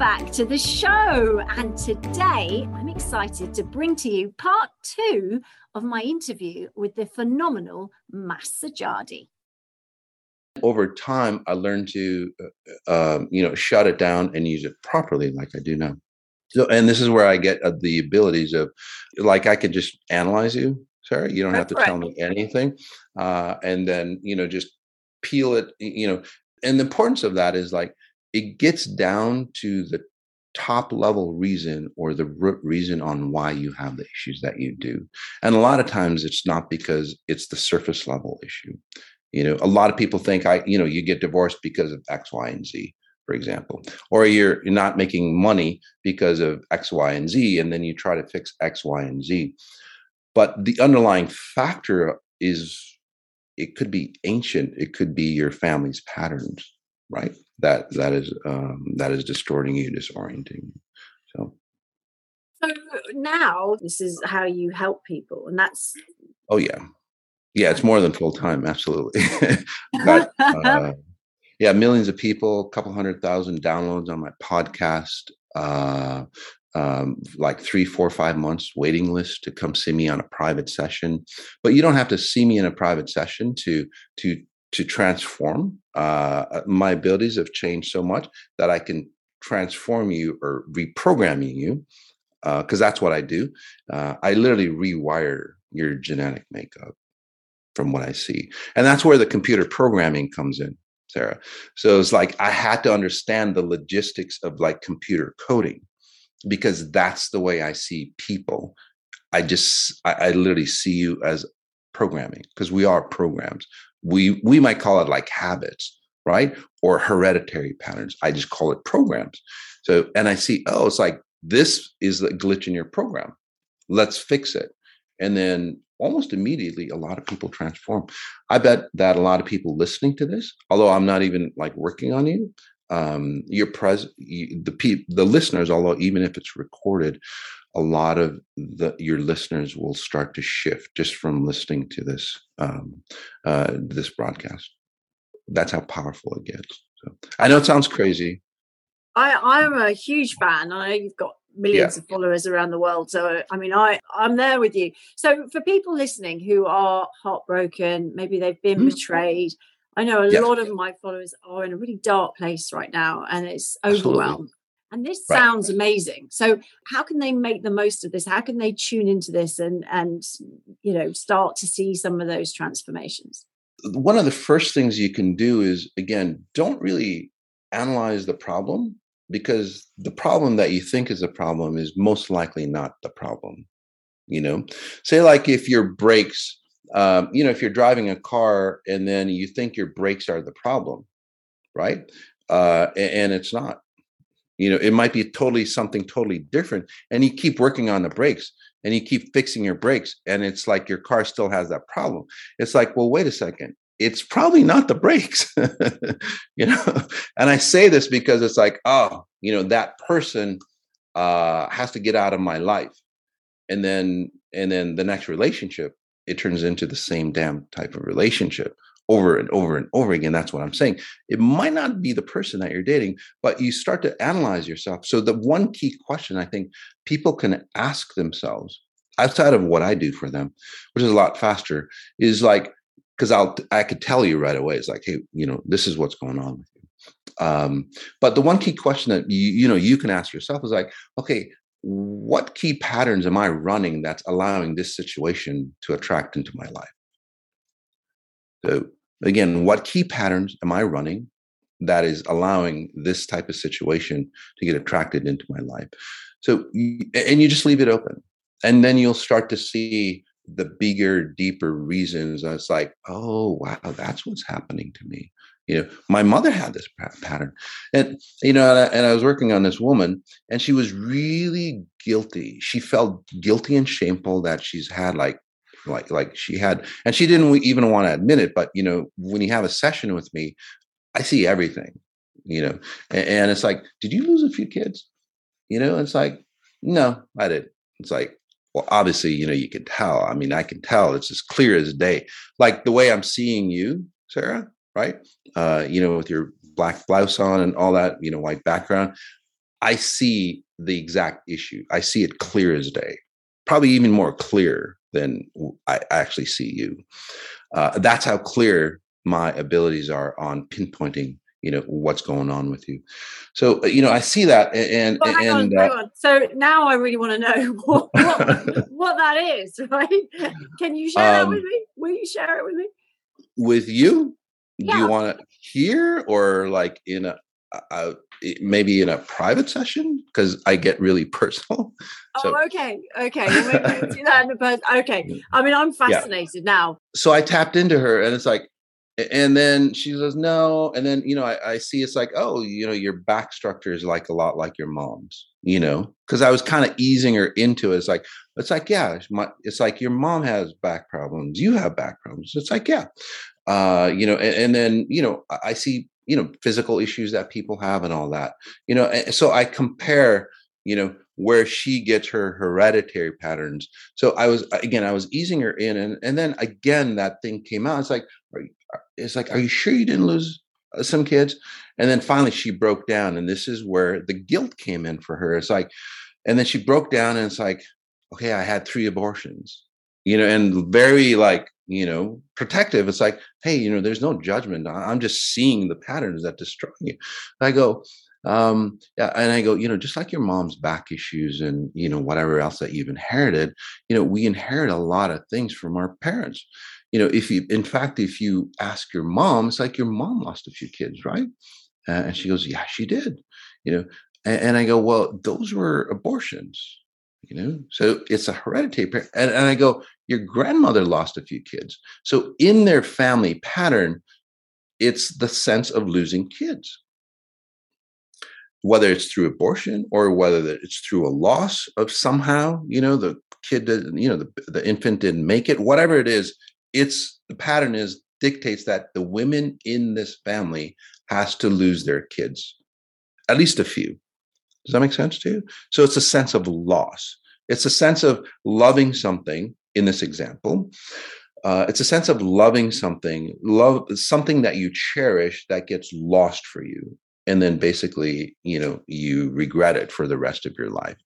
Back to the show. And today I'm excited to bring to you part two of my interview with the phenomenal Mas Sajady. Over time, I learned to, uh, um, you know, shut it down and use it properly, like I do now. So, and this is where I get uh, the abilities of, like, I could just analyze you, Sarah. You don't That's have to right. tell me anything, uh, and then you know just peel it. You know, and the importance of that is like it gets down to the top level reason or the root reason on why you have the issues that you do. And a lot of times it's not because it's the surface level issue. You know, a lot of people think I, you know, you get divorced because of X, Y, and Z, for example, or you're, you're not making money because of X, Y, and Z, and then you try to fix X, Y, and Z. But the underlying factor is it could be ancient, it could be your family's patterns, right? That that is um, that is distorting you, disorienting you. So. So now this is how you help people, and that's. Oh yeah, yeah. It's more than full time. Absolutely. Got, uh, yeah, millions of people, a couple hundred thousand downloads on my podcast. Uh, um, like three, four, five months waiting list to come see me on a private session. But you don't have to see me in a private session to to to transform. Uh, uh, my abilities have changed so much that I can transform you or reprogramming you, because uh, that's what I do. Uh, I literally rewire your genetic makeup from what I see, and that's where the computer programming comes in, Sarah. So it's like I had to understand the logistics of like computer coding, because that's the way I see people. I just I, I literally see you as programming because we are programs we we might call it like habits right? Or hereditary patterns. I just call it programs. So and i see oh it's like this is the glitch in your program. Let's fix it. And then almost immediately a lot of people transform. I bet that a lot of people listening to this although i'm not even like working on you um your pres the pe- the listeners although even if it's recorded a lot of the your listeners will start to shift just from listening to this um, uh, this broadcast. That's how powerful it gets. So I know it sounds crazy. I I'm a huge fan. I know you've got millions yeah. of followers around the world. So I mean, I I'm there with you. So for people listening who are heartbroken, maybe they've been mm-hmm. betrayed. I know a lot of my followers are in a really dark place right now, and it's overwhelmed. And this right. sounds amazing. So how can they make the most of this? How can they tune into this and and you know start to see some of those transformations? One of the first things you can do is again, don't really analyze the problem because the problem that you think is a problem is most likely not the problem. You know, say like if your brakes, um, you know, if you're driving a car and then you think your brakes are the problem, right? Uh, and it's not you know it might be totally something totally different and you keep working on the brakes and you keep fixing your brakes and it's like your car still has that problem. It's like well wait a second it's probably not the brakes you know? And i say this because it's like oh you know that person uh has to get out of my life. And then and then the next relationship it turns into the same damn type of relationship over and over and over again. That's what I'm saying. It might not be the person that you're dating, but you start to analyze yourself. So, the one key question I think people can ask themselves outside of what I do for them, which is a lot faster, is like, because I'll I could tell you right away. It's like, hey, you know, this is what's going on with you. Um, but the one key question that you you know you can ask yourself is like, okay, what key patterns am I running that's allowing this situation to attract into my life? So again, what key patterns am I running that is allowing this type of situation to get attracted into my life? So, and you just leave it open. And then you'll start to see the bigger, deeper reasons. And It's like, oh, wow, that's what's happening to me. you know my mother had this pattern and you know and I, and I, was working on this woman and she was really guilty she felt guilty and shameful that she's had like like like she had and she didn't even want to admit it but you know when you have a session with me i see everything you know and, and it's like did you lose a few kids you know it's like no i didn't it's like well obviously you know you can tell i mean i can tell it's as clear as day like the way i'm seeing you sarah right? Uh, you know, with your black blouse on and all that, you know, white background. I see the exact issue. I see it clear as day, probably even more clear than I actually see you. Uh, that's how clear my abilities are on pinpointing you know what's going on with you. So uh, you know i see that and well, and on, uh, so now i really want to know what, what, what that is right? Can you share um, that with me? Will you share it with me? With you? Yeah. do you want to hear or like in a, a maybe in a private session because I get really personal. So, oh, okay, okay. Well, do that in a person. Okay, I mean, I'm fascinated yeah. now. So I tapped into her, and it's like, and then she says no, and then you know I, I see it's like, oh, you know, your back structure is like a lot like your mom's, you know, because I was kind of easing her into it. It's like, it's like, yeah, my, it's like your mom has back problems, you have back problems. It's like, yeah, uh, you know, and, and, then you know, I see you know physical issues that people have and all that. You know, so I compare, you know, where she gets her hereditary patterns. So I was again, I was easing her in, and and then again that thing came out. It's like, it's like, are you sure you didn't lose uh, some kids? And then finally she broke down, and this is where the guilt came in for her. It's like, and then she broke down, and it's like, okay, I had three abortions, you know, and very like you know, protective. It's like, hey, you know, there's no judgment. I'm just seeing the patterns that destroy you. I go, um, and I go, you know, just like your mom's back issues and you know whatever else that you've inherited, you know, we inherit a lot of things from our parents. You know, if you, in fact, if you ask your mom, it's like your mom lost a few kids, right? Uh, and she goes, yeah, she did. You know, and, and I go, well, those were abortions you know? So it's a hereditary and, and i go your grandmother lost a few kids. So in their family pattern it's the sense of losing kids. Whether it's through abortion or whether it's through a loss of somehow you know the kid did you know the, the infant didn't make it whatever it is it's the pattern is dictates that the women in this family has to lose their kids at least a few does that make sense to you? So it's a sense of loss. It's a sense of loving something in this example. Uh, it's a sense of loving something, love something that you cherish that gets lost for you. And then basically, you know, you regret it for the rest of your life.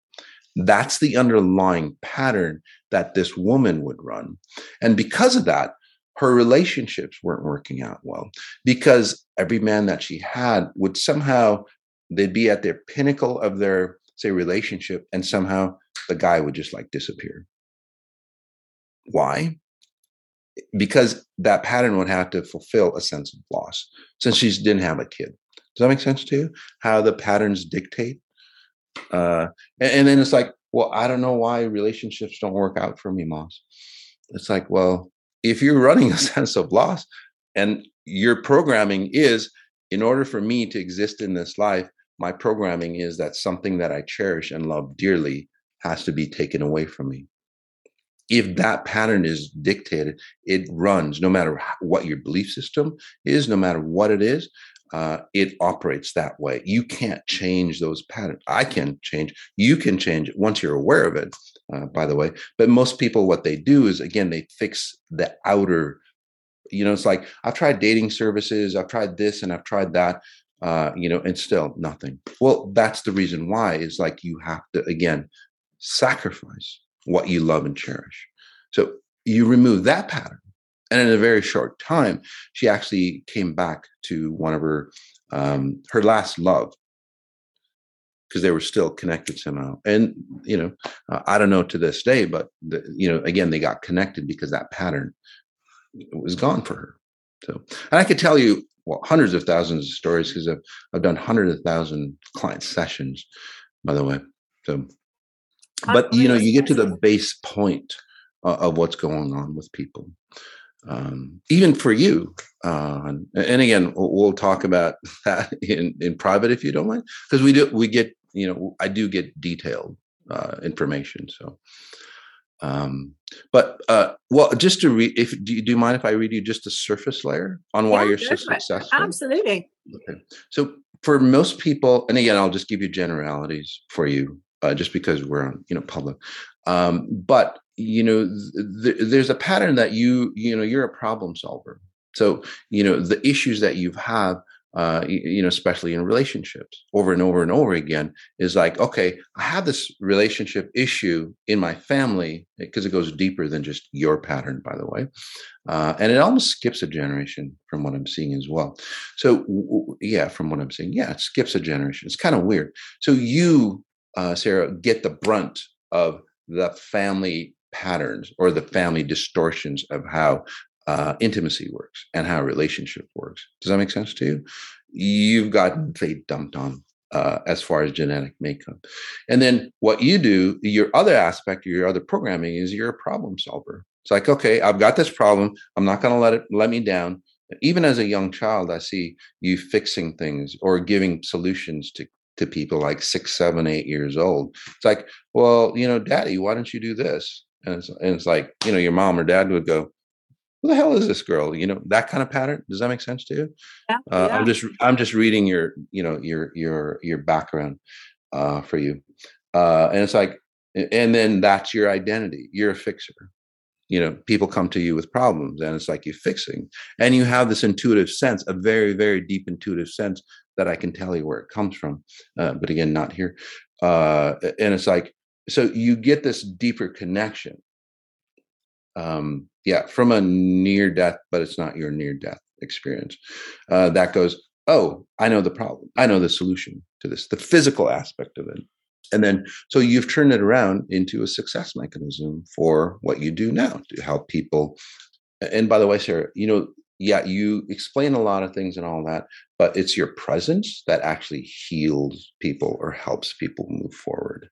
That's the underlying pattern that this woman would run. And because of that, her relationships weren't working out well because every man that she had would somehow they'd be at their pinnacle of their say relationship and somehow the guy would just like disappear. Why? Because that pattern would have to fulfill a sense of loss since she didn't have a kid. Does that make sense to you? How the patterns dictate uh and, and then it's like well i don't know why relationships don't work out for me Mas. It's like well if you're running a sense of loss and your programming is in order for me to exist in this life my programming is that something that I cherish and love dearly has to be taken away from me. If that pattern is dictated, it runs no matter what your belief system is, no matter what it is, uh, it operates that way. You can't change those patterns. I can change. You can change it once you're aware of it, uh, by the way. But most people, what they do is, again, they fix the outer. You know, it's like I've tried dating services, I've tried this and I've tried that uh, you know, and still nothing. Well, that's the reason why is like you have to again sacrifice what you love and cherish. So you remove that pattern, and in a very short time, she actually came back to one of her um, her last love because they were still connected somehow. And you know, uh, I don't know to this day, but the, you know, again, they got connected because that pattern was gone for her. So, and I could tell you well, hundreds of thousands of stories because I've, I've done hundreds of thousand client sessions, by the way. So, but you know, you get to the base point uh, of what's going on with people. um, even for you. Uh, and again, we'll talk about that in, in private if you don't mind, because we do we get you know I do get detailed uh, information. So, um, but uh, well, just to read, if do you, do you mind if I read you just a surface layer on why yeah, you're so successful? Absolutely. Okay. So for most people, and again, I'll just give you generalities for you, uh, just because we're on you know public. Um, but you know, th- there's a pattern that you you know you're a problem solver. So you know the issues that you have uh, you, know, especially in relationships over and over and over again, is like, okay, I have this relationship issue in my family because it goes deeper than just your pattern, by the way. Uh, and it almost skips a generation from what I'm seeing as well. So, yeah, from what I'm seeing, yeah, it skips a generation. It's kind of weird. So, you, uh, Sarah, get the brunt of the family patterns or the family distortions of how uh, intimacy works and how relationship works. Does that make sense to you? You've gotten, they dumped on uh, as far as genetic makeup. And then what you do, your other aspect, your other programming is you're a problem solver. It's like, okay, I've got this problem. I'm not going to let it let me down. Even as a young child, I see you fixing things or giving solutions to to people like six, seven, eight years old. It's like, well, you know, daddy, why don't you do this? And it's, and it's like, you know, your mom or dad would go, who the hell is this girl? You know, that kind of pattern. Does that make sense to you? Yeah, uh, yeah. I'm just I'm just reading your, you know, your your your background uh, for you. Uh, and it's like, and then that's your identity. You're a fixer. You know, people come to you with problems, and it's like you're fixing, and you have this intuitive sense, a very, very deep intuitive sense that I can tell you where it comes from. Uh, but again, not here. Uh, and it's like, so you get this deeper connection um, yeah, from a near death, but it's not your near death experience. Uh, that goes, oh, I know the problem. I know the solution to this, the physical aspect of it. And then, so you've turned it around into a success mechanism for what you do now to help people. And by the way, Sarah, you know, yeah, you explain a lot of things and all that, but it's your presence that actually heals people or helps people move forward.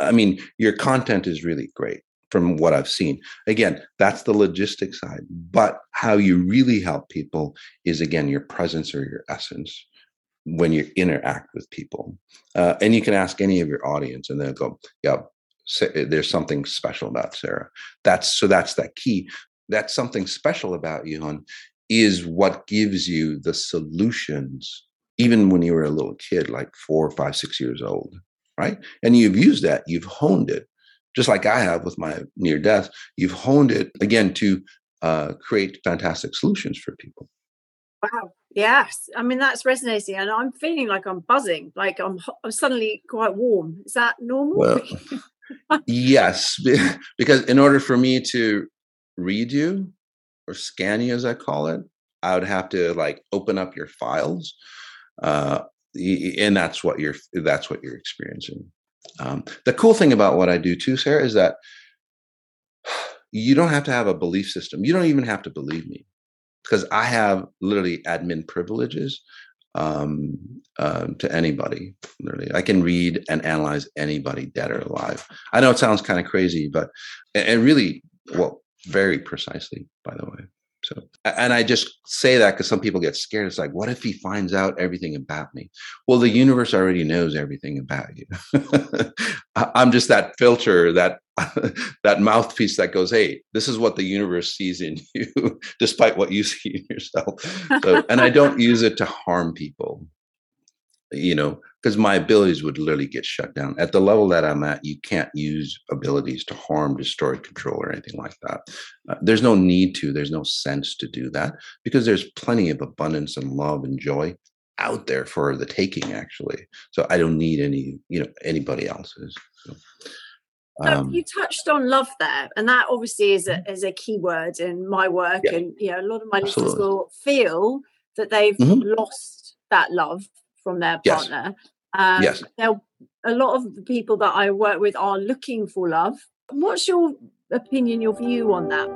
I mean, your content is really great from what I've seen. Again, that's the logistics side. But how you really help people is again your presence or your essence when you interact with people. Uh, and you can ask any of your audience, and they'll go, "Yeah, there's something special about Sarah." That's so. That's that key. That's something special about you, hon, is what gives you the solutions, even when you were a little kid, like four, five, six years old, right? And you've used that, you've honed it, just like I have with my near death, you've honed it again to uh, create fantastic solutions for people. Wow. Yes. I mean, that's resonating. And I'm feeling like I'm buzzing, like I'm, I'm suddenly quite warm. Is that normal? Well, yes. Because in order for me to read you or scan you, as I call it, I would have to like open up your files. Uh, and that's what you're that's what you're experiencing um, the cool thing about what I do too, Sarah, is that you don't have to have a belief system. You don't even have to believe me because I have literally admin privileges um, uh, to anybody. Literally, I can read and analyze anybody, dead or alive. I know it sounds kind of crazy, but and really, well, very precisely, by the way. So, and I just say that because some people get scared. It's like, what if he finds out everything about me? Well, the universe already knows everything about you. I'm just that filter, that that mouthpiece that goes, "Hey, this is what the universe sees in you, despite what you see in yourself." So, and I don't use it to harm people. You know, because my abilities would literally get shut down. At the level that I'm at, you can't use abilities to harm, destroy, control, or anything like that. Uh, there's no need to, there's no sense to do that because there's plenty of abundance and love and joy out there for the taking, actually. So I don't need any, you know, anybody else's. So. Um, you touched on love there, and that obviously is a mm-hmm. is a key word in my work. Yeah, and you know, a lot of my absolutely. listeners will feel that they've mm-hmm. lost that love from their partner. Yes. Um, yes. a lot of the people that I work with are looking for love. What's your opinion, your view on that?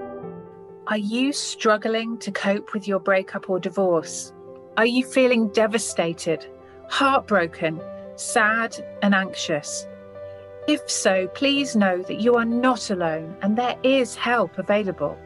Are you struggling to cope with your breakup or divorce? Are you feeling devastated, heartbroken, sad, and anxious? If so, please know that you are not alone and there is help available.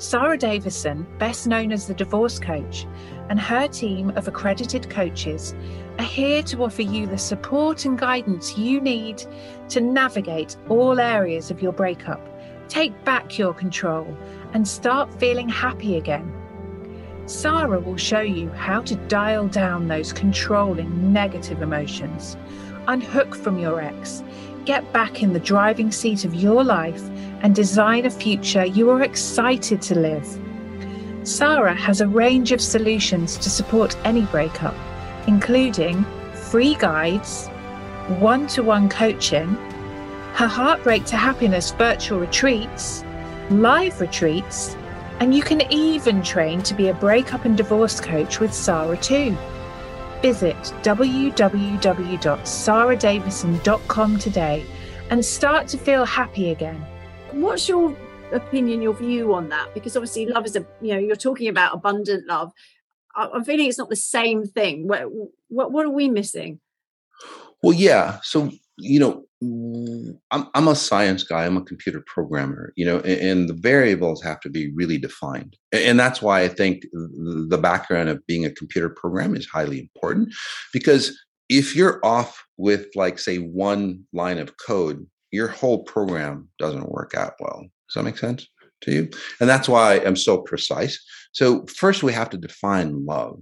Sarah Davison, best known as the divorce coach, and her team of accredited coaches are here to offer you the support and guidance you need to navigate all areas of your breakup, take back your control, and start feeling happy again. Sarah will show you how to dial down those controlling negative emotions, unhook from your ex, get back in the driving seat of your life, and design a future you are excited to live. Sarah has a range of solutions to support any breakup, including free guides, one to one coaching, her Heartbreak to Happiness virtual retreats, live retreats, and you can even train to be a breakup and divorce coach with Sarah too. Visit www.sarahdavison.com today and start to feel happy again. What's your opinion, your view on that? Because obviously, love is a, you know, you're talking about abundant love. I'm feeling it's not the same thing. What, what, what are we missing? Well, yeah. So, you know, I'm, I'm a science guy. I'm a computer programmer, you know, and, and, the variables have to be really defined. And that's why I think the background of being a computer programmer is highly important because if you're off with, like, say, one line of code, your whole program doesn't work out well. Does that make sense to you? And that's why I'm so precise. So, first, we have to define love.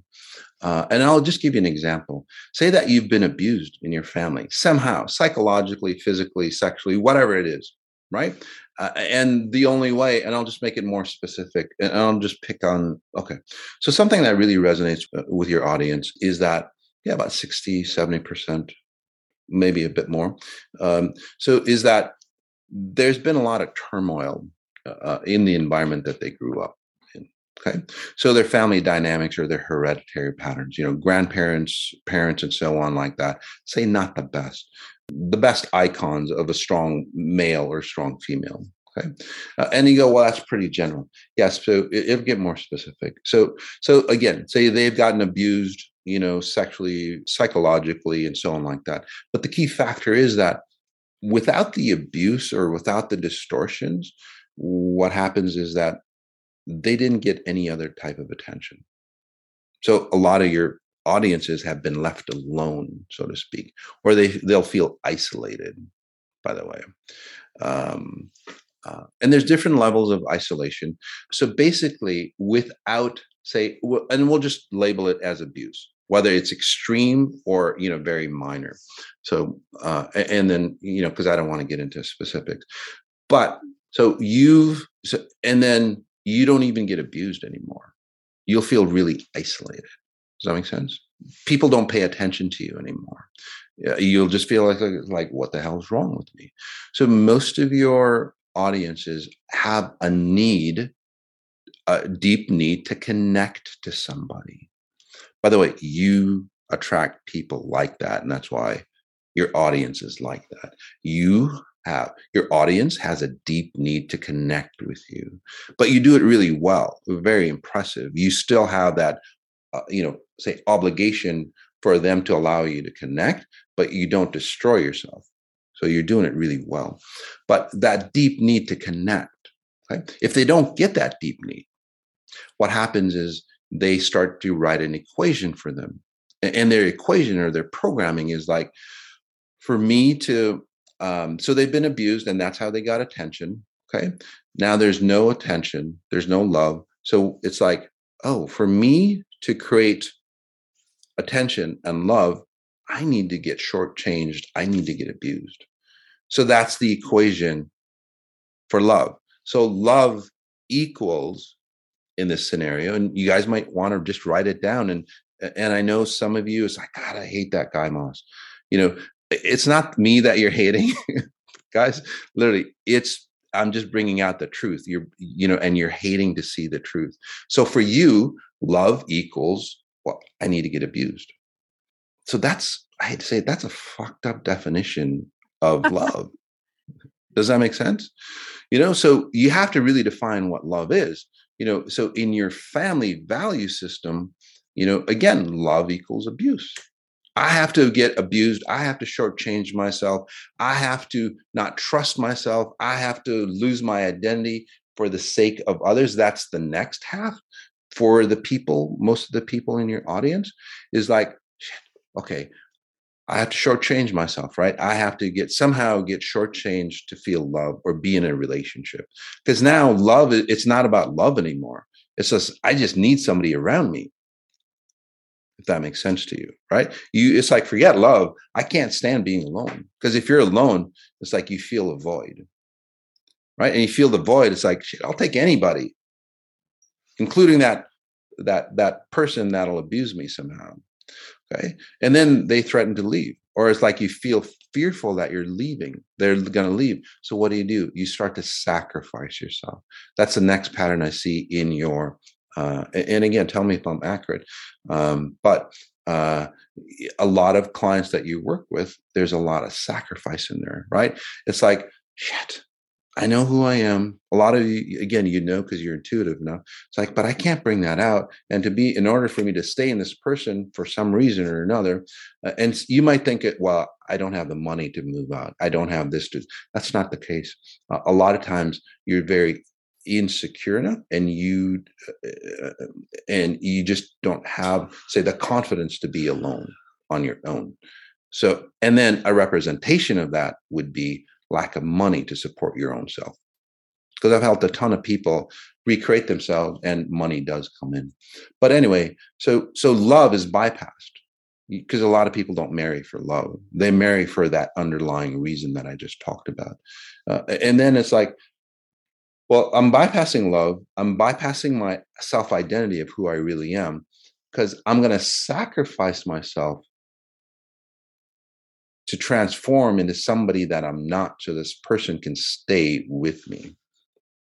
Uh, and I'll just give you an example. Say that you've been abused in your family somehow, psychologically, physically, sexually, whatever it is, right? Uh, and the only way, and I'll just make it more specific, and I'll just pick on, okay. So, something that really resonates uh, with your audience is that, yeah, about 60, 70%, maybe a bit more. Um, so, is that there's been a lot of turmoil uh, in the environment that they grew up in. Okay. So their family dynamics or their hereditary patterns, you know, grandparents, parents, and so on, like that, say not the best. The best icons of a strong male or strong female. Okay. Uh, and you go, well, that's pretty general. Yes. So it, it'll get more specific. So, so again, say they've gotten abused, you know, sexually, psychologically, and so on, like that. But the key factor is that without the abuse or without the distortions, what happens is that they didn't get any other type of attention. So a lot of your audiences have been left alone, so to speak, or they they'll feel isolated. By the way, um, uh, and there's different levels of isolation. So basically, without say, and we'll just label it as abuse, whether it's extreme or you know very minor. So uh, and then you know because I don't want to get into specifics, but so you've so, and then you don't even get abused anymore. You'll feel really isolated. Does that make sense? People don't pay attention to you anymore. You'll just feel like, like, what the hell's wrong with me? So most of your audiences have a need, a deep need to connect to somebody. By the way, you attract people like that. And that's why your audience is like that. You have. Your audience has a deep need to connect with you, but you do it really well. Very impressive. You still have that, uh, you know, say obligation for them to allow you to connect, but you don't destroy yourself. So you're doing it really well. But that deep need to connect, okay? if they don't get that deep need, what happens is they start to write an equation for them. And their equation or their programming is like, for me to um, so they've been abused, and that's how they got attention. Okay. Now there's no attention, there's no love. So it's like, oh, for me to create attention and love, I need to get shortchanged. I need to get abused. So that's the equation for love. So love equals in this scenario, and you guys might want to just write it down. And and I know some of you is like, God, I hate that guy, Mas. You know, it's not me that you're hating guys literally it's i'm just bringing out the truth you're you know and you're hating to see the truth so for you love equals well i need to get abused so that's i hate to say it, that's a fucked up definition of love does that make sense you know so you have to really define what love is you know so in your family value system you know again love equals abuse I have to get abused. I have to shortchange myself. I have to not trust myself. I have to lose my identity for the sake of others that's the next half for the people most of the people in your audience is like okay I have to shortchange myself, right? I have to get somehow get shortchanged to feel love or be in a relationship. Because now love, it's not about love anymore. It's just I just need somebody around me. If that makes sense to you, right? You it's like forget love. I can't stand being alone. Because if you're alone, it's like you feel a void. Right. And you feel the void, it's like shit, I'll take anybody, including that that that person that'll abuse me somehow Okay. And then they threaten to leave. Or it's like you feel fearful that you're leaving. They're going to leave. So what do you do? You start to sacrifice yourself. That's the next pattern I see in your. Uh, and again, tell me if I'm accurate. Um, but uh, a lot of clients that you work with, there's a lot of sacrifice in there, right? It's like, shit, I know who I am. A lot of you, again, you know because you're intuitive now. It's like, but I can't bring that out. And to be, in order for me to stay in this person for some reason or another, uh, and you might think it, well, I don't have the money to move out. I don't have this to. That's not the case. Uh, a lot of times, you're very insecure enough, and you, uh, and you just don't have, say, the confidence to be alone on your own. So, and then a representation of that would be lack of money to support your own self. Because I've helped a ton of people recreate themselves and money does come in. But anyway, so so love is bypassed because a lot of people don't marry for love. They marry for that underlying reason that I just talked about. Uh, and then it's like, well, I'm bypassing love. I'm bypassing my self identity of who I really am because I'm going to sacrifice myself to transform into somebody that I'm not so this person can stay with me.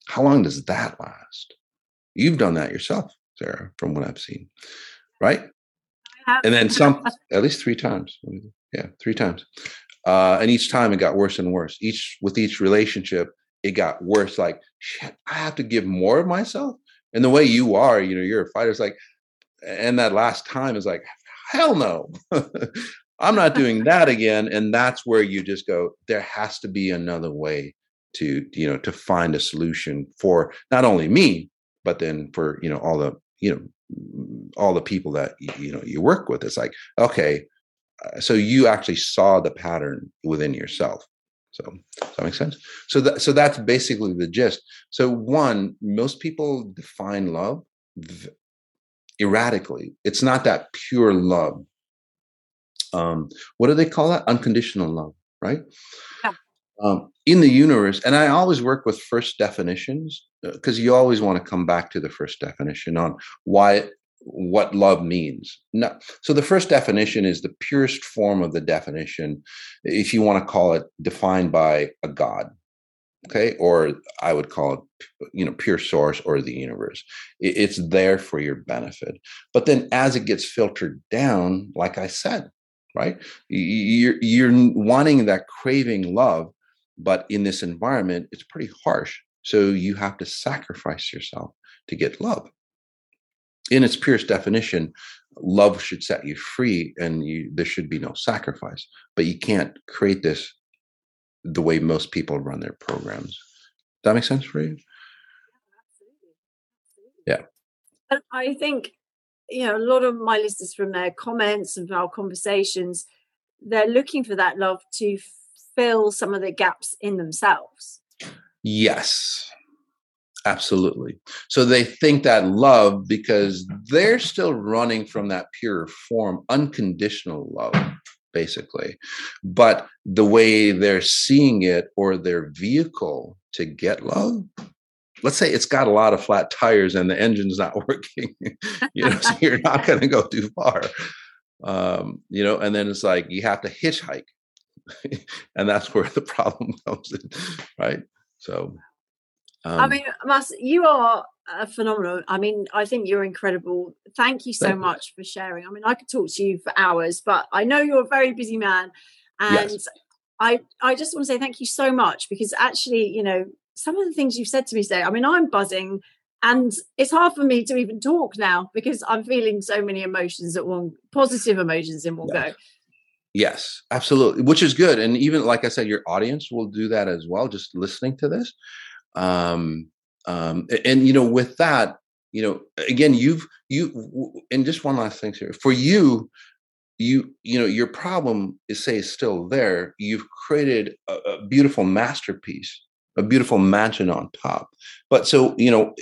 How long does that last? You've done that yourself, Sarah, from what I've seen, right? And then some, at least three times. Yeah, three times. Uh, and each time it got worse and worse. Each with each relationship, it got worse. Like, shit, I have to give more of myself. And the way you are, you know, you're a fighter. It's like, and that last time is like, hell no. I'm not doing that again. And that's where you just go, there has to be another way to, you know, to find a solution for not only me, but then for, you know, all the, you know, all the people that, you know, you work with. It's like, okay, uh, so you actually saw the pattern within yourself. So does that make sense? So that so that's basically the gist. So one, most people define love erratically. It's not that pure love um, what do they call that? Unconditional love, right? Yeah. Um, in the universe, and I always work with first definitions because uh, you always want to come back to the first definition on why what love means. No, so the first definition is the purest form of the definition, if you want to call it defined by a god, okay, or I would call it, you know, pure source or the universe. It's there for your benefit. But then as it gets filtered down, like I said, right? You're you're wanting that craving love, but in this environment, it's pretty harsh. So you have to sacrifice yourself to get love. In its purest definition, love should set you free, and you, there should be no sacrifice. But you can't create this the way most people run their programs. Does that make sense for you? Yeah. I think you know, a lot of my listeners from their comments and our conversations, they're looking for that love to fill some of the gaps in themselves. Yes, absolutely. So they think that love because they're still running from that pure form, unconditional love, basically. But the way they're seeing it or their vehicle to get love let's say it's got a lot of flat tires and the engine's not working you know so you're not going to go too far um, you know and then it's like you have to hitchhike and that's where the problem comes in right so um, i mean Mas, you are a phenomenal i mean i think you're incredible thank you so thank much you. for sharing i mean i could talk to you for hours but i know you're a very busy man and yes. I, I just want to say thank you so much because actually, you know, some of the things you've said to me today, I mean, I'm buzzing and it's hard for me to even talk now because I'm feeling so many emotions at one positive emotions in one go. Yes, absolutely, which is good. And even like I said, your audience will do that as well, just listening to this. Um, Um, and you know, with that, you know, again, you've you and just one last thing here for you. You you know your problem is say is still there. You've created a, a beautiful masterpiece, a beautiful mansion on top. But so you know,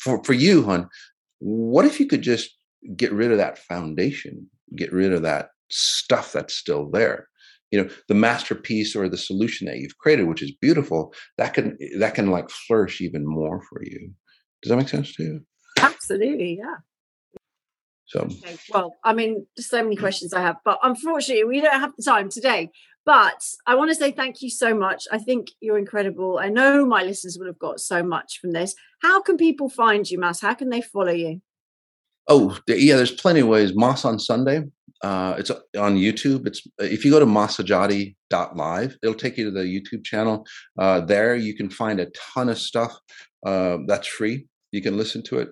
for for you, hon, what if you could just get rid of that foundation, get rid of that stuff that's still there? you know the masterpiece or the solution that you've created which is beautiful that can that can like flourish even more for you does that make sense to you absolutely yeah so okay. well i mean so many questions i have but unfortunately we don't have the time today but i want to say thank you so much i think you're incredible i know my listeners will have got so much from this how can people find you Mas how can they follow you Oh, yeah, there's plenty of ways. Mas on Sunday. Uh, it's on YouTube. It's if you go to massajady.live, it'll take you to the YouTube channel. Uh, there you can find a ton of stuff uh, that's free. You can listen to it.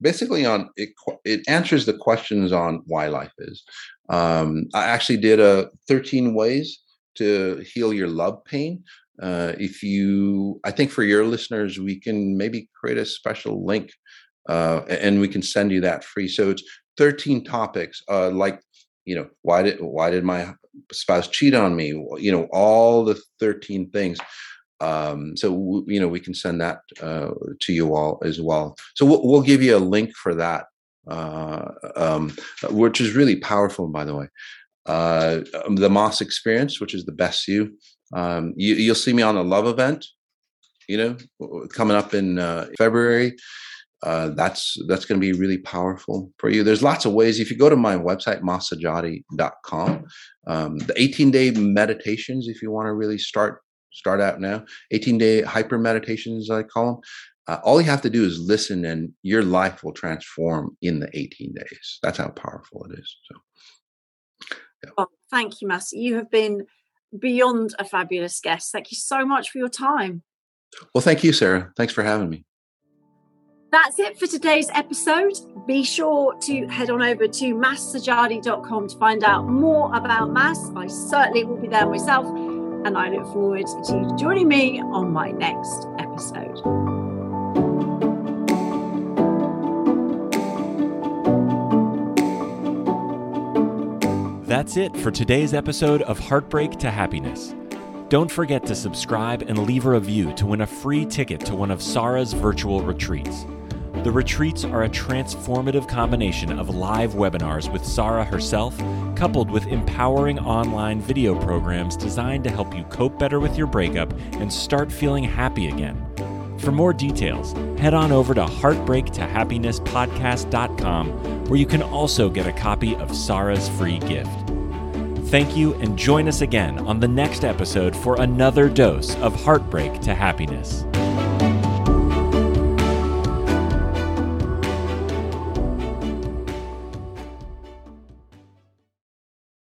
Basically, on it, it answers the questions on why life is. Um, I actually did a 13 ways to heal your love pain. Uh, if you, I think for your listeners, we can maybe create a special link uh, and we can send you that free. So it's 13 topics, uh, like you know, why did why did my spouse cheat on me? You know, all the 13 things. Um, so you know, we can send that uh, to you all as well. So we'll, we'll give you a link for that, uh, um, which is really powerful, by the way. Uh, um, the Mas experience, which is the best you. Um, you you'll see me on a love event, you know, coming up in uh, February uh, that's that's going to be really powerful for you. There's lots of ways. If you go to my website, massajady.com, um, the 18 day meditations, if you want to really start start out now, 18 day hyper meditations, I call them. Uh, all you have to do is listen, and your life will transform in the 18 days. That's how powerful it is. So, yeah. oh, thank you, Mas. You have been beyond a fabulous guest. Thank you so much for your time. Well, thank you, Sarah. Thanks for having me. That's it for today's episode. Be sure to head on over to massajady.com to find out more about Mas. I certainly will be there myself, and I look forward to joining me on my next episode. That's it for today's episode of Heartbreak to Happiness. Don't forget to subscribe and leave a review to win a free ticket to one of Sarah's virtual retreats. The retreats are a transformative combination of live webinars with Sarah herself, coupled with empowering online video programs designed to help you cope better with your breakup and start feeling happy again. For more details, head on over to heartbreaktohappinesspodcast.com, where you can also get a copy of Sarah's free gift. Thank you, and join us again on the next episode for another dose of Heartbreak to Happiness.